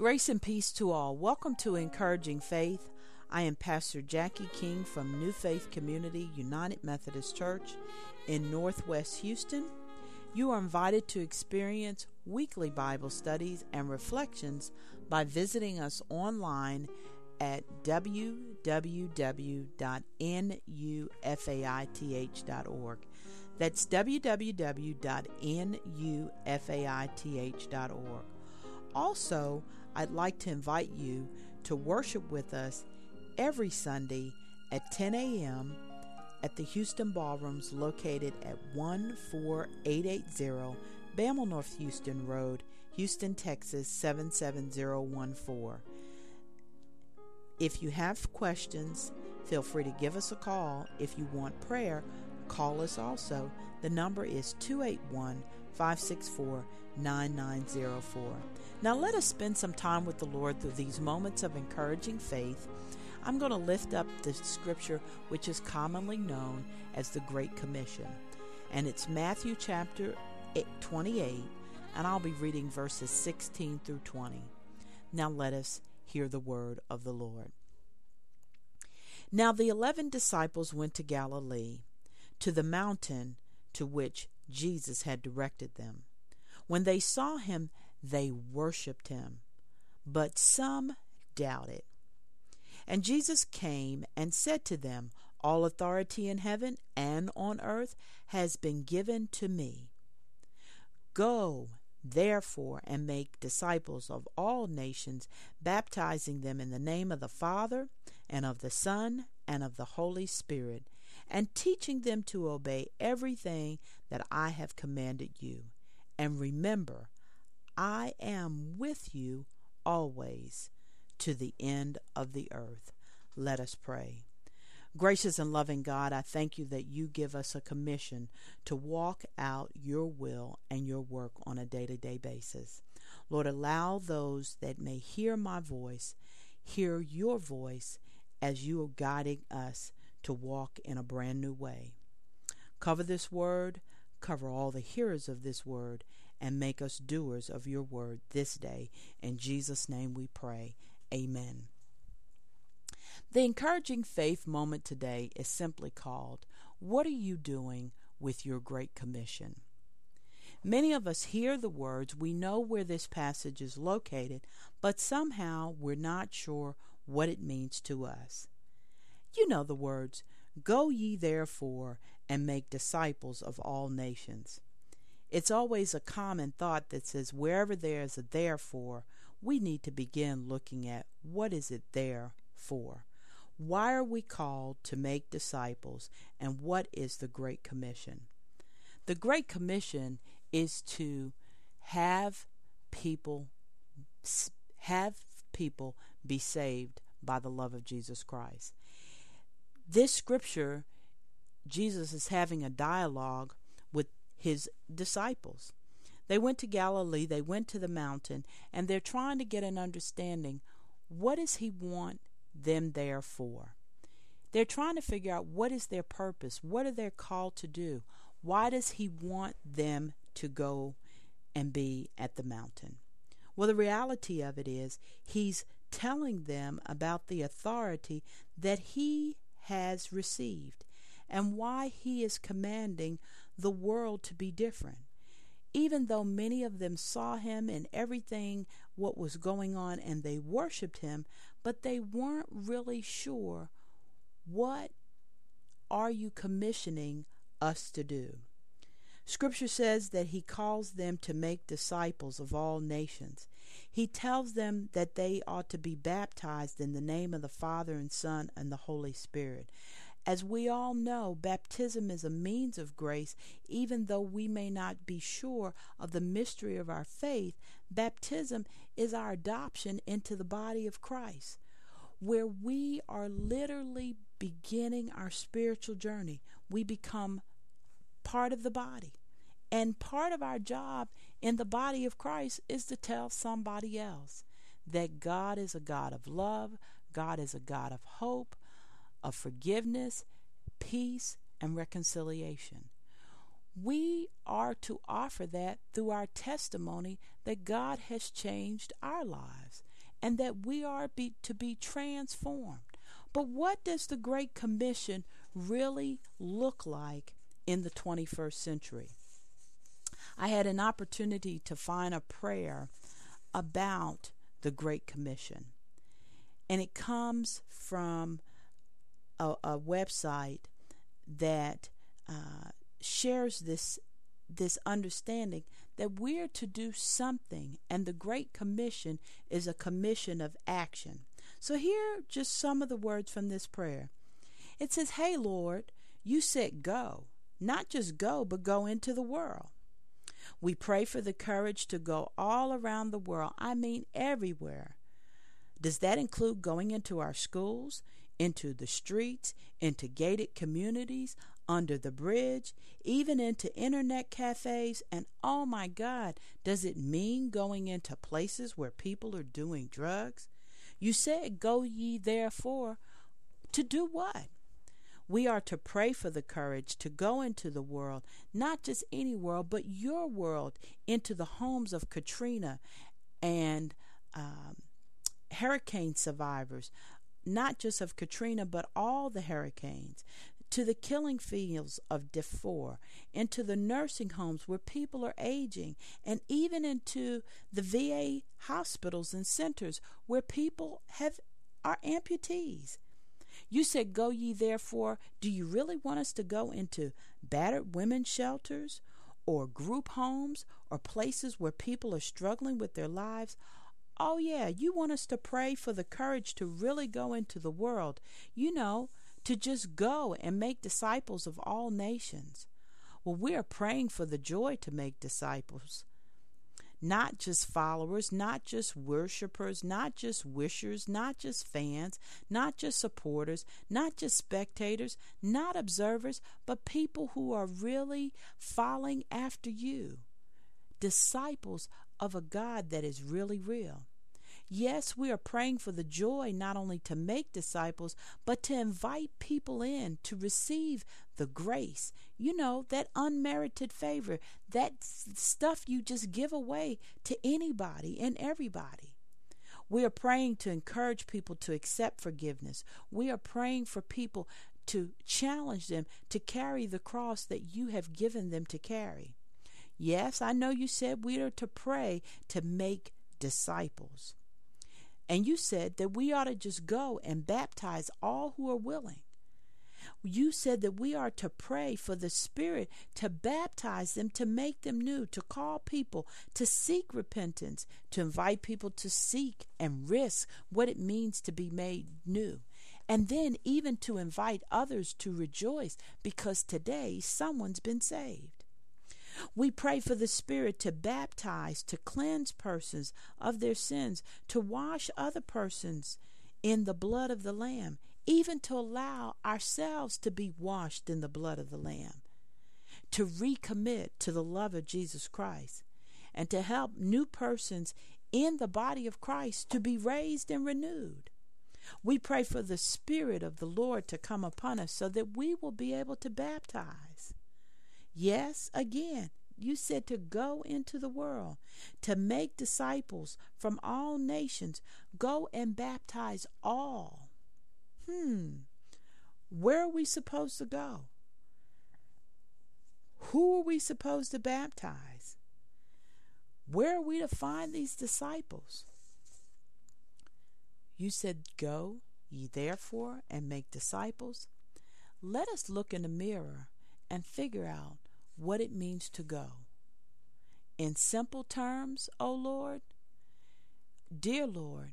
Grace and peace to all. Welcome to Encouraging Faith. I am Pastor Jacqui King from Nu Faith Community United Methodist Church in Northwest Houston. You are invited to experience weekly Bible studies and reflections by visiting us online at www.nufaith.org. That's www.nufaith.org. Also, I'd like to invite you to worship with us every Sunday at 10 a.m. at the Houston Ballrooms located at 14880 Bammel North Houston Road, Houston, Texas 77014. If you have questions, feel free to give us a call. If you want prayer, call us also. The number is 281 564 9904. Now let us spend some time with the Lord through these moments of encouraging faith. I'm going to lift up the scripture which is commonly known as the Great Commission. And it's Matthew chapter 28, and I'll be reading verses 16 through 20. Now let us hear the word of the Lord. Now the eleven disciples went to Galilee, to the mountain to which Jesus had directed them. When they saw him, they worshipped him, but some doubted. And Jesus came and said to them, All authority in heaven and on earth has been given to me. Go, therefore, and make disciples of all nations, baptizing them in the name of the Father, and of the Son, and of the Holy Spirit, and teaching them to obey everything that I have commanded you. And remember, I am with you always to the end of the earth. Let us pray. Gracious and loving God, I thank you that you give us a commission to walk out your will and your work on a day to day basis. Lord, allow those that may hear my voice hear your voice as you are guiding us to walk in a brand new way. Cover this word, cover all the hearers of this word, and make us doers of your word this day. In Jesus' name we pray. Amen. The encouraging faith moment today is simply called What Are You Doing with Your Great Commission? Many of us hear the words, we know where this passage is located, but somehow we're not sure what it means to us. You know the words, Go ye therefore and make disciples of all nations. It's always a common thought that says wherever there is a therefore, we need to begin looking at what is it there for? Why are we called to make disciples and what is the Great Commission? The Great Commission is to have people have people be saved by the love of Jesus Christ. This scripture Jesus is having a dialogue with his disciples. They went to Galilee, they went to the mountain, and they're trying to get an understanding what does he want them there for? They're trying to figure out what is their purpose, what are they called to do? Why does he want them to go and be at the mountain? Well, the reality of it is he's telling them about the authority that he has received and why he is commanding the world to be different. Even though many of them saw him and everything what was going on and they worshiped him, but they weren't really sure what are you commissioning us to do? Scripture says that he calls them to make disciples of all nations. He tells them that they ought to be baptized in the name of the Father and Son and the Holy Spirit. As we all know, baptism is a means of grace, even though we may not be sure of the mystery of our faith. Baptism is our adoption into the body of Christ, where we are literally beginning our spiritual journey. We become part of the body. And part of our job in the body of Christ is to tell somebody else that God is a God of love, God is a God of hope, of forgiveness, peace, and reconciliation. We are to offer that through our testimony that God has changed our lives. and that we are be, to be transformed. But what does the Great Commission really look like in the 21st century? I had an opportunity to find a prayer about the Great Commission, and it comes from a, a website that uh, shares this this understanding that we're to do something, and the Great Commission is a commission of action. So, here just some of the words from this prayer. It says, Hey, Lord, you said go, not just go, but go into the world. We pray for the courage to go all around the world, I mean, everywhere. Does that include going into our schools, into the streets, into gated communities, under the bridge, even into internet cafes, and oh my God, does it mean going into places where people are doing drugs? You said, Go ye therefore to do what? We are to pray for the courage to go into the world, not just any world, but your world, into the homes of Katrina and um, hurricane survivors, not just of Katrina, but all the hurricanes, to the killing fields of Darfur, into the nursing homes where people are aging, and even into the VA hospitals and centers where people have are amputees. You said, Go ye therefore. Do you really want us to go into battered women's shelters or group homes or places where people are struggling with their lives? Oh, yeah, you want us to pray for the courage to really go into the world. You know, to just go and make disciples of all nations. Well, we are praying for the joy to make disciples. Not just followers, not just worshipers, not just wishers, not just fans, not just supporters, not just spectators, not observers, but people who are really following after you. Disciples of a God that is really real. Yes, we are praying for the joy not only to make disciples, but to invite people in to receive the grace. You know, that unmerited favor, that stuff you just give away to anybody and everybody. We are praying to encourage people to accept forgiveness. We are praying for people to challenge them to carry the cross that you have given them to carry. Yes, I know you said we are to pray to make disciples. And you said that we ought to just go and baptize all who are willing. You said that we are to pray for the Spirit to baptize them, to make them new, to call people to seek repentance, to invite people to seek and risk what it means to be made new. And then even to invite others to rejoice because today someone's been saved. We pray for the Spirit to baptize, to cleanse persons of their sins, to wash other persons in the blood of the Lamb, even to allow ourselves to be washed in the blood of the Lamb, to recommit to the love of Jesus Christ, and to help new persons in the body of Christ to be raised and renewed. We pray for the Spirit of the Lord to come upon us so that we will be able to baptize. Yes, again, you said to go into the world, to make disciples from all nations. Go and baptize all. Hmm. Where are we supposed to go? Who are we supposed to baptize? Where are we to find these disciples? You said, Go ye therefore and make disciples. Let us look in the mirror and figure out what it means to go. In simple terms, O Lord, dear Lord,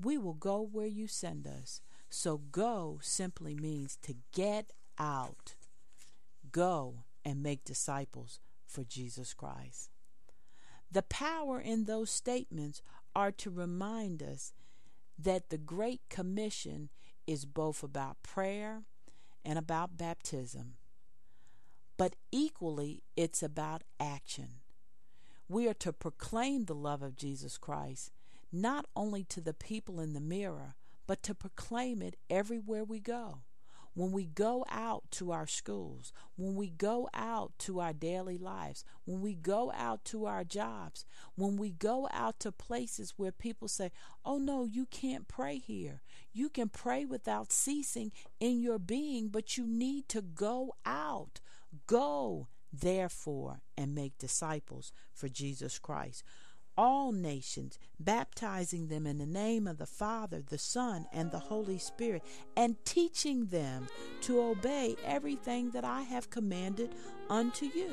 we will go where you send us. So go simply means to get out. Go and make disciples for Jesus Christ. The power in those statements are to remind us that the Great Commission is both about prayer and about baptism but equally it's about action. We are to proclaim the love of Jesus Christ, not only to the people in the mirror, but to proclaim it everywhere we go. when we go out to our schools, when we go out to our daily lives, when we go out to our jobs, when we go out to places where people say, Oh no, you can't pray here. You can pray without ceasing in your being, but you need to go out. Go, therefore, and make disciples for Jesus Christ all nations, baptizing them in the name of the Father, the Son, and the Holy Spirit, and teaching them to obey everything that I have commanded unto you.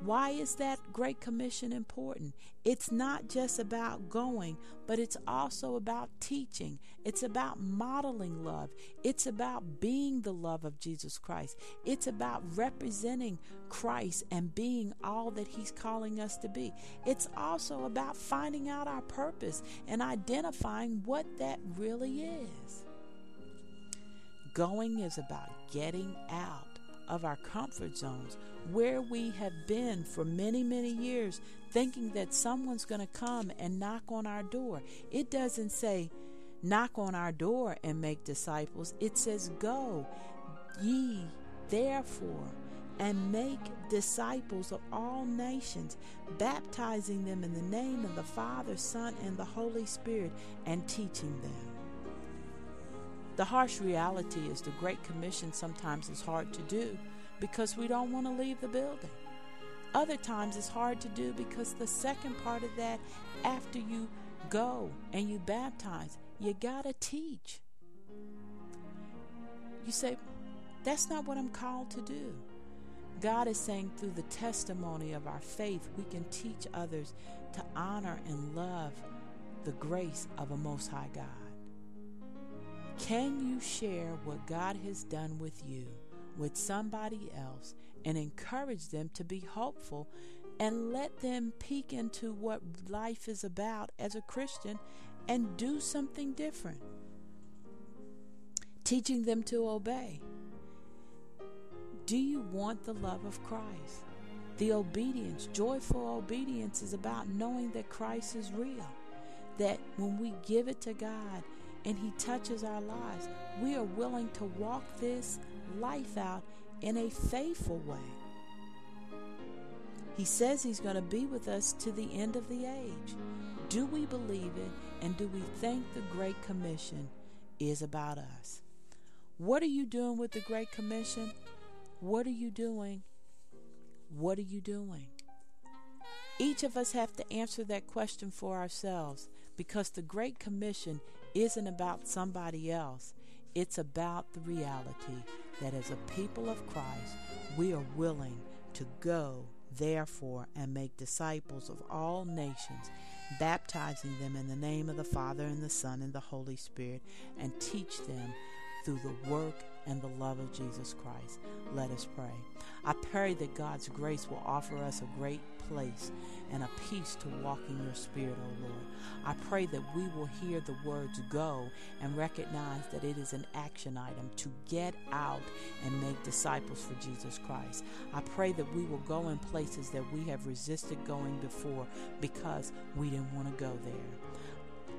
Why is that Great Commission important? It's not just about going, but it's also about teaching. It's about modeling love. It's about being the love of Jesus Christ. It's about representing Christ and being all that He's calling us to be. It's also about finding out our purpose and identifying what that really is. Going is about getting out of our comfort zones where we have been for many, many years, thinking that someone's going to come and knock on our door. It doesn't say, knock on our door and make disciples. It says, go ye therefore and make disciples of all nations, baptizing them in the name of the Father, Son, and the Holy Spirit, and teaching them. The harsh reality is the Great Commission sometimes is hard to do because we don't want to leave the building. Other times it's hard to do because the second part of that, after you go and you baptize, you got to teach. You say, that's not what I'm called to do. God is saying through the testimony of our faith, we can teach others to honor and love the grace of a Most High God. Can you share what God has done with you? with somebody else and encourage them to be hopeful and let them peek into what life is about as a Christian and do something different. Teaching them to obey. Do you want the love of Christ? The obedience, joyful obedience, is about knowing that Christ is real. That when we give it to God and He touches our lives, we are willing to walk this life out in a faithful way. He says He's going to be with us to the end of the age. Do we believe it and do we think the Great Commission is about us? What are you doing with the Great Commission? What are you doing? What are you doing? Each of us have to answer that question for ourselves because the Great Commission isn't about somebody else. It's about the reality that as a people of Christ, we are willing to go, therefore, and make disciples of all nations, baptizing them in the name of the Father and the Son and the Holy Spirit, and teach them through the work and the love of Jesus Christ. Let us pray. I pray that God's grace will offer us a great place and a peace to walk in your spirit, O oh Lord. I pray that we will hear the words go and recognize that it is an action item to get out and make disciples for Jesus Christ. I pray that we will go in places that we have resisted going before because we didn't want to go there.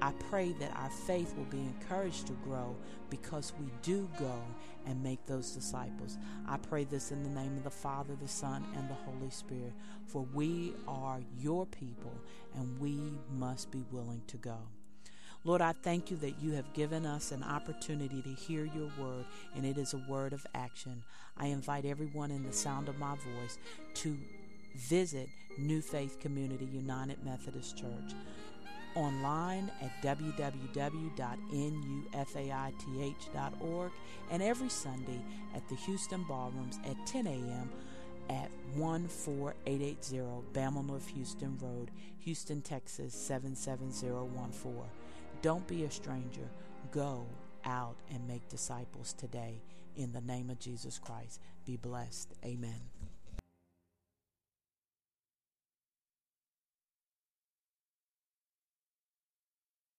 I pray that our faith will be encouraged to grow because we do go and make those disciples. I pray this in the name of the Father, the Son, and the Holy Spirit, for we are your people and we must be willing to go. Lord, I thank you that you have given us an opportunity to hear your word, and it is a word of action. I invite everyone in the sound of my voice to visit Nu Faith Community United Methodist Church online at www.nufaith.org and every Sunday at the Houston Ballrooms at 10 a.m. at 14880 Bammel North Houston Road, Houston, Texas 77014. Don't be a stranger. Go out and make disciples today in the name of Jesus Christ. Be blessed. Amen.